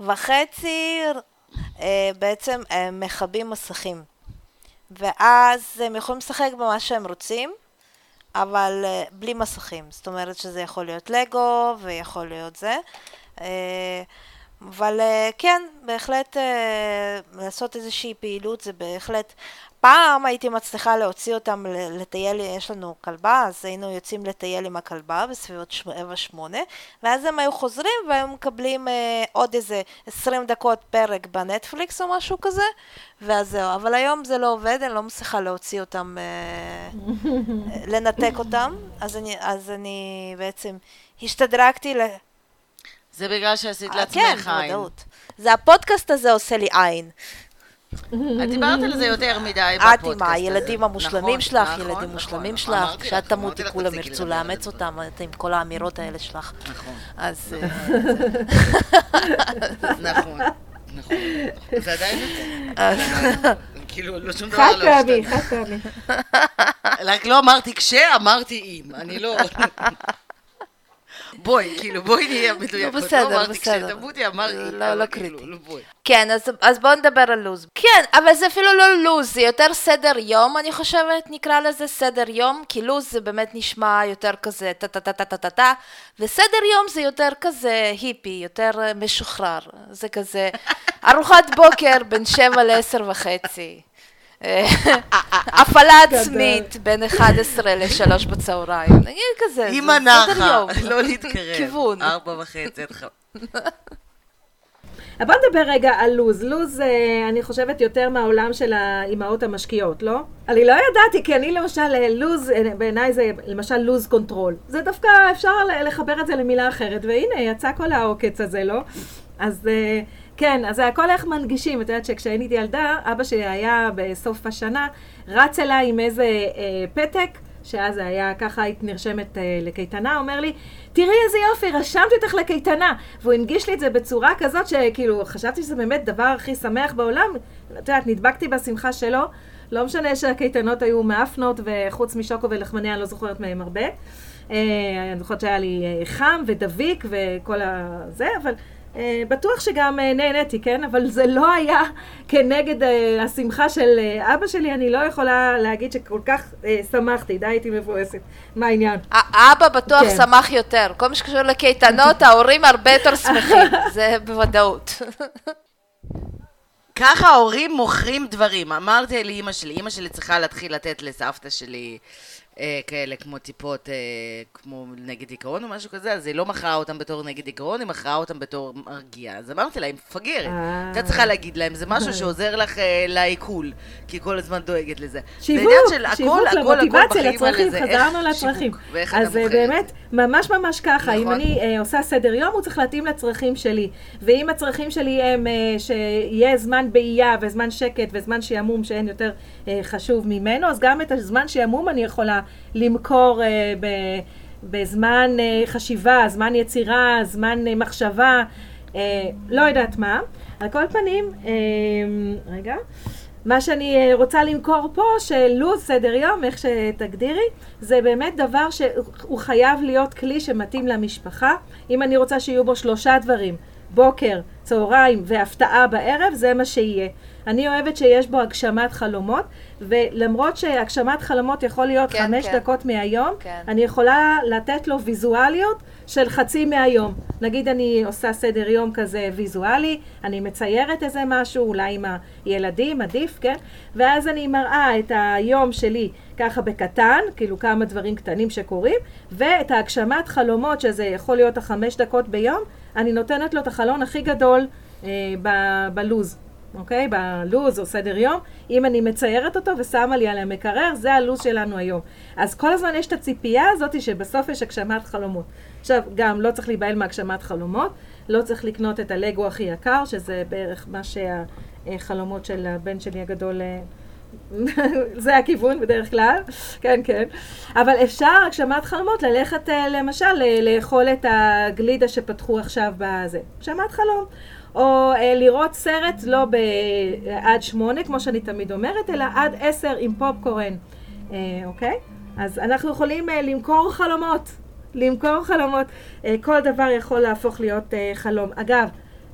וחצי, בעצם הם מכבים מסכים. ואז הם יכולים לשחק במה שהם רוצים, אבל אה, בלי מסכים. זאת אומרת שזה יכול להיות לגו ויכול להיות זה. אה, אבל אה, כן, בהחלט אה, לעשות איזושהי פעילות זה בהחלט... פעם הייתי מצליחה להוציא אותם לטייל, יש לנו כלבה, אז היינו יוצאים לטייל עם הכלבה בסביבות שבע שמונה, ואז הם היו חוזרים והיו מקבלים אה, עוד איזה 20 דקות פרק בנטפליקס או משהו כזה, ואז זהו. אבל היום זה לא עובד, אני לא מצליחה להוציא אותם, אה, לנתק אותם, אז אני, אז אני בעצם השתדרגתי ל... זה בגלל שעשית אה, לעצמך כן, עין. בוודאות. זה הפודקאסט הזה עושה לי עין. את דיברת על זה יותר מדי את בפודקאסט עם הזה. הילדים המושלמים נכון, שלך, נכון, ילדים נכון. מושלמים שלך, כשאת תמותי כולם ירצו לאמץ זה. אותם, את עם כל האמירות האלה שלך. נכון, אז אה, נכון, נכון. זה עדיין נכון. כאילו, לא שום דבר חד לא פעמי, השתנה. חד פעמי. רק לא אמרתי כש, אמרתי אם. אני לא... בואי, כאילו, בואי נהיה מדויקות. לא, בסדר, לא אמרתי בסדר. כשתמותי, אמרתי... לא, לא קריטי. לא, בואי. כן, אז, אז בואו נדבר על לוז. כן, אבל זה אפילו לא לוז, זה יותר סדר יום, אני חושבת, נקרא לזה סדר יום, כי לוז זה באמת נשמע יותר כזה טה-טה-טה-טה-טה, וסדר יום זה יותר כזה היפי, יותר אה, משוחרר. זה כזה ארוחת בוקר בין שבע לעשר וחצי. אה, הפעלה עצמית בין 11 ל-3 בצהריים, נגיד כזה, עם זה הנחה, סדר יום. לא להתקרב. כיוון. ארבע וחצי עד חמש. אבל בוא נדבר רגע על לוז. לוז, אה, אני חושבת, יותר מהעולם של האימהות המשקיעות, לא? אני לא ידעתי, כי אני למשל, אה, לוז, אה, בעיניי זה למשל lose control. זה דווקא, אפשר לחבר את זה למילה אחרת, והנה, יצא כל העוקץ הזה, לא? אז אה, כן, אז הכל איך מנגישים. את יודעת שכשהייתי ילדה, אבא שלי היה בסוף השנה, רץ אליי עם איזה אה, פתק. שאז היה ככה היית נרשמת אה, לקייטנה, אומר לי, תראי איזה יופי, רשמתי אותך לקייטנה. והוא הנגיש לי את זה בצורה כזאת שכאילו, חשבתי שזה באמת דבר הכי שמח בעולם. את יודעת, נדבקתי בשמחה שלו. לא משנה שהקייטנות היו מאפנות, וחוץ משוקו ולחמניה אני לא זוכרת מהם הרבה. אה, אני זוכרת שהיה לי אה, חם ודביק וכל הזה, אבל בטוח שגם אה, נהניתי, כן? אבל זה לא היה כנגד אה, השמחה של אה, אבא שלי, אני לא יכולה להגיד שכל כך אה, שמחתי, די הייתי מבואסת. מה העניין? האבא בטוח כן. שמח יותר. כל מה שקשור לקייטנות, ההורים הרבה יותר שמחים, זה בוודאות. ככה ההורים מוכרים דברים. אמרתי לאימא שלי, אימא שלי צריכה להתחיל לתת לסבתא שלי אה, כאלה כמו טיפות, אה, כמו נגד דיכאון או משהו כזה, אז היא לא מכרה אותם בתור נגד דיכאון, היא מכרה אותם בתור מרגיע. אז אמרתי לה, היא מפגרת. אה. הייתה צריכה להגיד להם, זה משהו שעוזר לך אה, לעיכול, כי היא כל הזמן דואגת לזה. שיווק, שיווק למוטיבציה, לצרכים, חזרנו לצרכים. אז אה. באמת, ממש ממש ככה, אם נכון. אני אה, עושה סדר יום, הוא צריך להתאים לצרכים שלי. ואם הצרכים שלי הם אה, שיהיה זמן באייה וזמן שקט וזמן שעמום שאין יותר אה, חשוב ממנו, אז גם את הזמן שעמום אני יכולה למכור אה, ב... בזמן אה, חשיבה, זמן יצירה, זמן אה, מחשבה, אה, לא יודעת מה. על כל פנים, אה, רגע. מה שאני אה, רוצה למכור פה, שלו"ז סדר יום, איך שתגדירי, זה באמת דבר שהוא חייב להיות כלי שמתאים למשפחה. אם אני רוצה שיהיו בו שלושה דברים, בוקר, צהריים והפתעה בערב, זה מה שיהיה. אני אוהבת שיש בו הגשמת חלומות, ולמרות שהגשמת חלומות יכול להיות כן, חמש כן. דקות מהיום, כן. אני יכולה לתת לו ויזואליות של חצי מהיום. נגיד אני עושה סדר יום כזה ויזואלי, אני מציירת איזה משהו, אולי עם הילדים, עדיף, כן? ואז אני מראה את היום שלי ככה בקטן, כאילו כמה דברים קטנים שקורים, ואת ההגשמת חלומות, שזה יכול להיות החמש דקות ביום, אני נותנת לו את החלון הכי גדול אה, ב- בלוז. אוקיי? בלוז או סדר יום, אם אני מציירת אותו ושמה לי על המקרר, זה הלוז שלנו היום. אז כל הזמן יש את הציפייה הזאת שבסוף יש הגשמת חלומות. עכשיו, גם לא צריך להיבהל מהגשמת חלומות, לא צריך לקנות את הלגו הכי יקר, שזה בערך מה שהחלומות של הבן שלי הגדול אה, זה הכיוון בדרך כלל, כן, כן. אבל אפשר, הגשמת חלומות, ללכת אה, למשל לאכול את הגלידה שפתחו עכשיו בזה. הגשמת חלום. או אה, לראות סרט לא ב, עד שמונה, כמו שאני תמיד אומרת, אלא עד עשר עם פופקורן, אה, אוקיי? אז אנחנו יכולים אה, למכור חלומות, למכור חלומות. אה, כל דבר יכול להפוך להיות אה, חלום. אגב,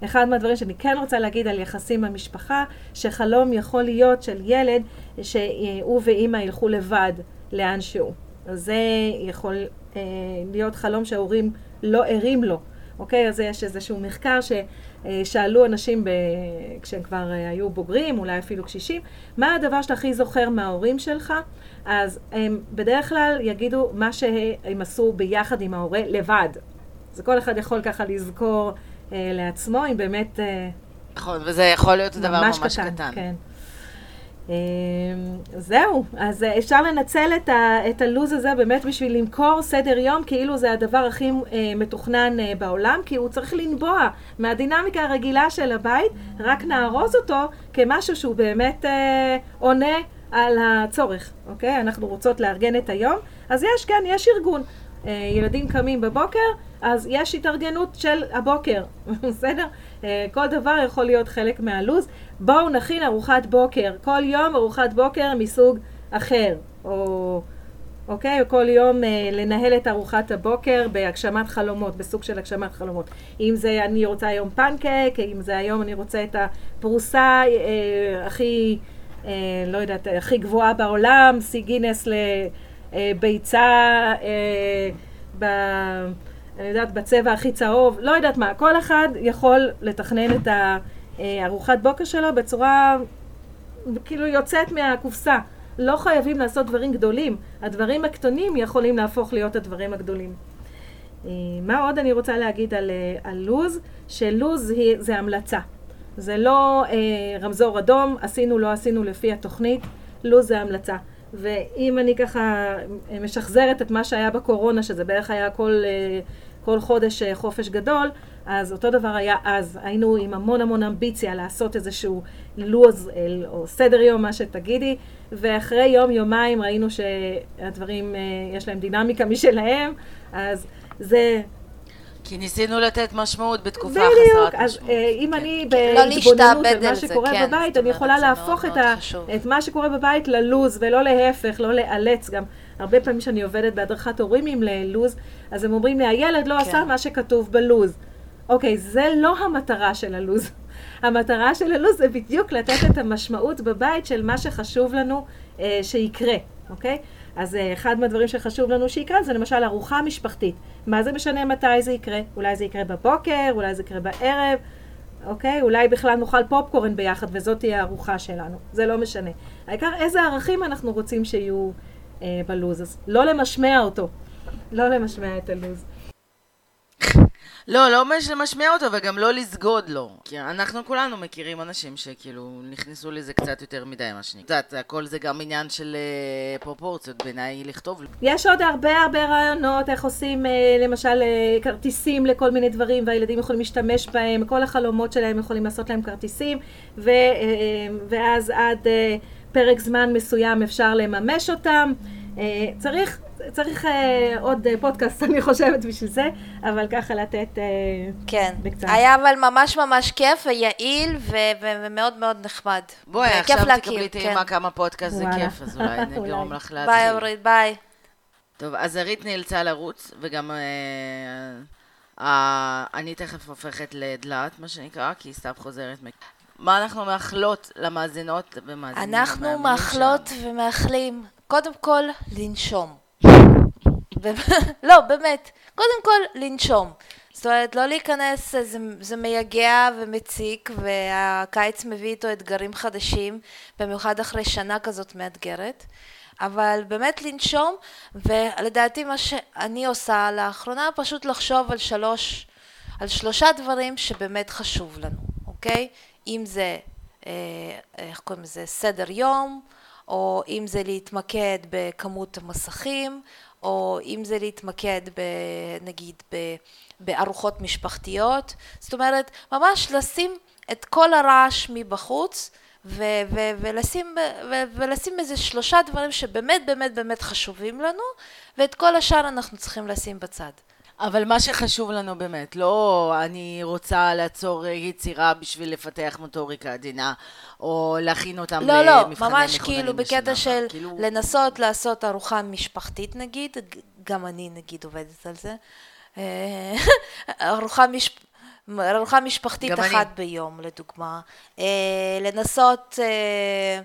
אחד מהדברים שאני כן רוצה להגיד על יחסים במשפחה, שחלום יכול להיות של ילד שהוא ואימא ילכו לבד לאן שהוא. זה יכול אה, להיות חלום שההורים לא ערים לו, אוקיי? אז יש איזשהו מחקר ששאלו אנשים ב... כשהם כבר אה, היו בוגרים, אולי אפילו קשישים, מה הדבר שאתה הכי זוכר מההורים שלך? אז הם בדרך כלל יגידו מה שהם עשו ביחד עם ההורה לבד. אז כל אחד יכול ככה לזכור לעצמו, אם באמת... אה, נכון, וזה יכול להיות דבר ממש, ממש קטן. קטן. כן. אה, זהו, אז אפשר לנצל את, ה, את הלו"ז הזה באמת בשביל למכור סדר יום כאילו זה הדבר הכי מתוכנן בעולם, כי הוא צריך לנבוע מהדינמיקה הרגילה של הבית, רק נארוז אותו כמשהו שהוא באמת אה, עונה על הצורך, אוקיי? אנחנו רוצות לארגן את היום, אז יש, כן, יש ארגון. אה, ילדים קמים בבוקר, אז יש התארגנות של הבוקר, בסדר? אה, כל דבר יכול להיות חלק מהלו"ז. בואו נכין ארוחת בוקר, כל יום ארוחת בוקר מסוג אחר, או... אוקיי? או כל יום אה, לנהל את ארוחת הבוקר בהגשמת חלומות, בסוג של הגשמת חלומות. אם זה אני רוצה היום פנקק, אם זה היום אני רוצה את הפרוסה אה, הכי, אה, לא יודעת, הכי גבוהה בעולם, שיא גינס לביצה אה, ב... אני יודעת, בצבע הכי צהוב, לא יודעת מה, כל אחד יכול לתכנן את הארוחת בוקר שלו בצורה כאילו יוצאת מהקופסה. לא חייבים לעשות דברים גדולים, הדברים הקטנים יכולים להפוך להיות הדברים הגדולים. אה, מה עוד אני רוצה להגיד על, אה, על לוז? שלוז היא, זה המלצה. זה לא אה, רמזור אדום, עשינו, לא עשינו לפי התוכנית, לוז זה המלצה. ואם אני ככה משחזרת את מה שהיה בקורונה, שזה בערך היה כל, אה, כל חודש אה, חופש גדול, אז אותו דבר היה אז. היינו עם המון המון אמביציה לעשות איזשהו לו"ז או סדר יום, מה שתגידי, ואחרי יום-יומיים ראינו שהדברים, אה, יש להם דינמיקה משלהם, אז זה כי ניסינו לתת משמעות בתקופה חסרת משמעות. בדיוק, אז אה, אם כן. אני לא בהתבוננות על מה שקורה כן, בבית, אני יכולה להפוך את, ה, את מה שקורה בבית ללוז, ולא להפך, לא לאלץ גם. הרבה פעמים שאני עובדת בהדרכת הורים עם לוז, אז הם אומרים לי, הילד לא כן. עשה מה שכתוב בלוז. אוקיי, זה לא המטרה של הלוז. המטרה של הלוז זה בדיוק לתת את המשמעות בבית של מה שחשוב לנו אה, שיקרה, אוקיי? אז אה, אחד מהדברים שחשוב לנו שיקרה זה למשל ארוחה משפחתית. מה זה משנה מתי זה יקרה? אולי זה יקרה בבוקר, אולי זה יקרה בערב, אוקיי? אולי בכלל נאכל פופקורן ביחד וזאת תהיה הארוחה שלנו. זה לא משנה. העיקר איזה ערכים אנחנו רוצים שיהיו אה, בלוז. אז לא למשמע אותו. לא למשמע את הלוז. לא, לא משמיע אותו וגם לא לסגוד לו. כי אנחנו כולנו מכירים אנשים שכאילו נכנסו לזה קצת יותר מדי, מה שנקרא. את יודעת, הכל זה גם עניין של uh, פרופורציות בעיניי לכתוב. יש עוד הרבה הרבה רעיונות איך עושים uh, למשל uh, כרטיסים לכל מיני דברים והילדים יכולים להשתמש בהם, כל החלומות שלהם יכולים לעשות להם כרטיסים ו, ואז עד פרק זמן מסוים אפשר לממש אותם. Uh, צריך צריך אה, עוד אה, פודקאסט, אני חושבת, בשביל זה, אבל ככה לתת אה, כן. בקצת. היה אבל ממש ממש כיף ויעיל ו- ומאוד מאוד נחמד. בואי, עכשיו תקבלי טעימה כן. כמה פודקאסט זה כיף, אז אולי נגרום לך להתחיל. ביי, אורית, ביי. טוב, אז ארית נאלצה לרוץ, וגם אה, אה, אני תכף הופכת לדלת, מה שנקרא, כי סתיו חוזרת. מה אנחנו מאחלות למאזינות ומאזינים? אנחנו מאחלות ומאחלים, קודם כל, לנשום. לא, באמת. קודם כל, לנשום. זאת אומרת, לא להיכנס, זה, זה מייגע ומציק, והקיץ מביא איתו אתגרים חדשים, במיוחד אחרי שנה כזאת מאתגרת. אבל באמת לנשום, ולדעתי מה שאני עושה לאחרונה, פשוט לחשוב על שלוש, על שלושה דברים שבאמת חשוב לנו, אוקיי? אם זה, אה, איך קוראים לזה, סדר יום, או אם זה להתמקד בכמות המסכים, או אם זה להתמקד ב, נגיד ב, בארוחות משפחתיות, זאת אומרת ממש לשים את כל הרעש מבחוץ ו- ו- ולשים, ו- ולשים איזה שלושה דברים שבאמת באמת באמת חשובים לנו, ואת כל השאר אנחנו צריכים לשים בצד. אבל מה שחשוב לנו באמת, לא אני רוצה לעצור יצירה בשביל לפתח מוטוריקה עדינה, או להכין אותם לא, לא, למבחני ממש מכוננים כאילו בשנה בקטע הבאה. של כאילו, לנסות לעשות ארוחה משפחתית נגיד, גם אני נגיד עובדת על זה. אה, ארוחה מש... ארוחה משפחתית גם אני. אחת ביום, לדוגמה. אה, לנסות, אה,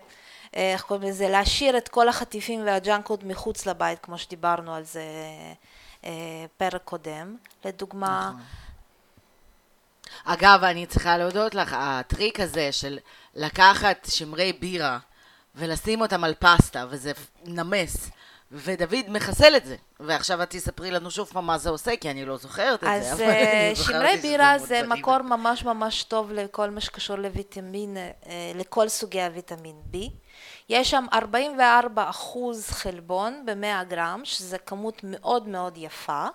אה, איך קוראים לזה, להשאיר את כל החטיפים והג'אנקוד מחוץ לבית, כמו שדיברנו על זה פרק קודם. לדוגמה, נכון. אגב, אני צריכה להודות לך, הטריק הזה של לקחת שמרי בירה ולשים אותם על פסטה, וזה נמס, ודוד מחסל את זה. ועכשיו את תספרי לנו שוב פעם מה זה עושה, כי אני לא זוכרת את זה. אז אה, שמרי בירה זה. מקור ממש ממש טוב לכל מה שקשור לויטמין, אה, לכל סוגי הוויטמין B. יש שם 44 אחוז חלבון ב-100 גרם, שזה כמות מאוד מאוד יפה.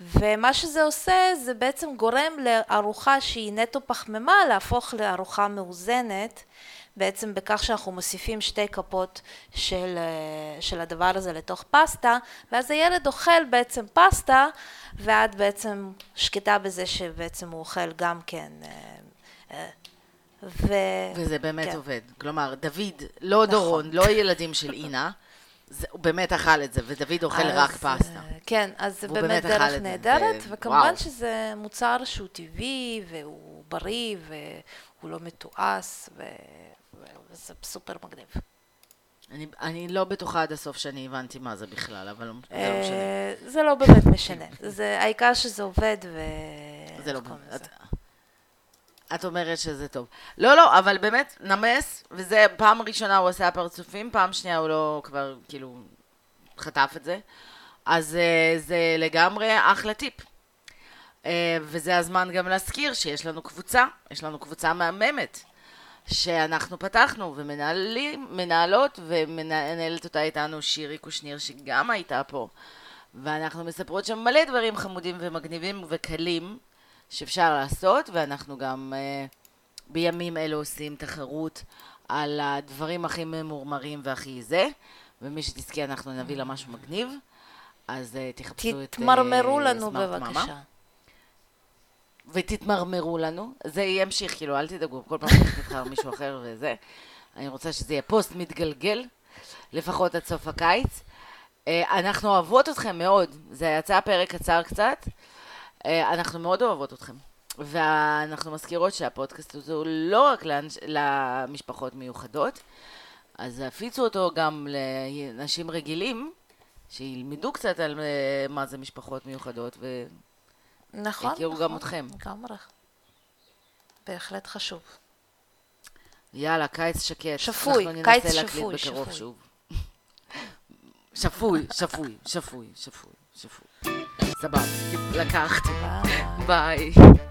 ומה שזה עושה, זה בעצם גורם לארוחה שהיא נטו פחמימה להפוך לארוחה מאוזנת, בעצם בכך שאנחנו מוסיפים שתי כפות של, אה, של הדבר הזה לתוך פסטה, ואז הילד אוכל בעצם פסטה, ואת בעצם שקטה בזה שבעצם הוא אוכל גם כן. ו... וזה באמת כן. עובד. כלומר, דוד, לא דורון, לא ילדים של אינה, זה- הוא באמת אכל את זה, ודוד אוכל אז, רק פסטה. אה, כן, אז זה באמת באמת דרך נהדרת, ו- וכמובן וואו. שזה מוצר שהוא טבעי, והוא בריא, והוא לא מתועש, ו... וזה סופר מגניב. אני, אני לא בטוחה עד הסוף שאני הבנתי מה זה בכלל, אבל זה לא משנה. אה, זה לא באמת משנה. זה העיקר שזה עובד, ו... זה לא באמת. את, אומרת שזה טוב. לא, לא, אבל באמת, נמס, וזה פעם ראשונה הוא עשה פרצופים, פעם שנייה הוא לא כבר, כאילו, חטף את זה. אז uh, זה לגמרי אחלה טיפ. Uh, וזה הזמן גם להזכיר שיש לנו קבוצה, יש לנו קבוצה מהממת, שאנחנו פתחנו, ומנהלים, מנהלות, ומנהלת אותה איתנו שירי קושניר, שגם הייתה פה. ואנחנו מספרות שם מלא דברים חמודים ומגניבים וקלים שאפשר לעשות, ואנחנו גם uh, בימים אלו עושים תחרות על הדברים הכי ממורמרים והכי זה, ומי שתזכי אנחנו נביא לה משהו מגניב, אז uh, תחפשו את... תתמרמרו אה, לנו סמארט מאמה. בבקשה. ותתמרמרו לנו, זה ימשיך, כאילו, אל תדאגו, כל פעם שנבחר מישהו אחר וזה. אני רוצה שזה יהיה פוסט מתגלגל, לפחות עד סוף הקיץ. אנחנו אוהבות אתכם מאוד, זה יצא פרק קצר קצת, אנחנו מאוד אוהבות אתכם. ואנחנו מזכירות שהפודקאסט הזה הוא לא רק לאנש, למשפחות מיוחדות, אז הפיצו אותו גם לאנשים רגילים, שילמדו קצת על אה, מה זה משפחות מיוחדות. נכון, יכירו נכון. גם אתכם. לגמרי. בהחלט חשוב. יאללה, קיץ שקט. שפוי, אנחנו קיץ ננסה להקליט שפוי, בקרוב שפוי. שוב. שפוי, שפוי, שפוי, שפוי, שפוי. סבבה, לקחתי. ביי. ביי.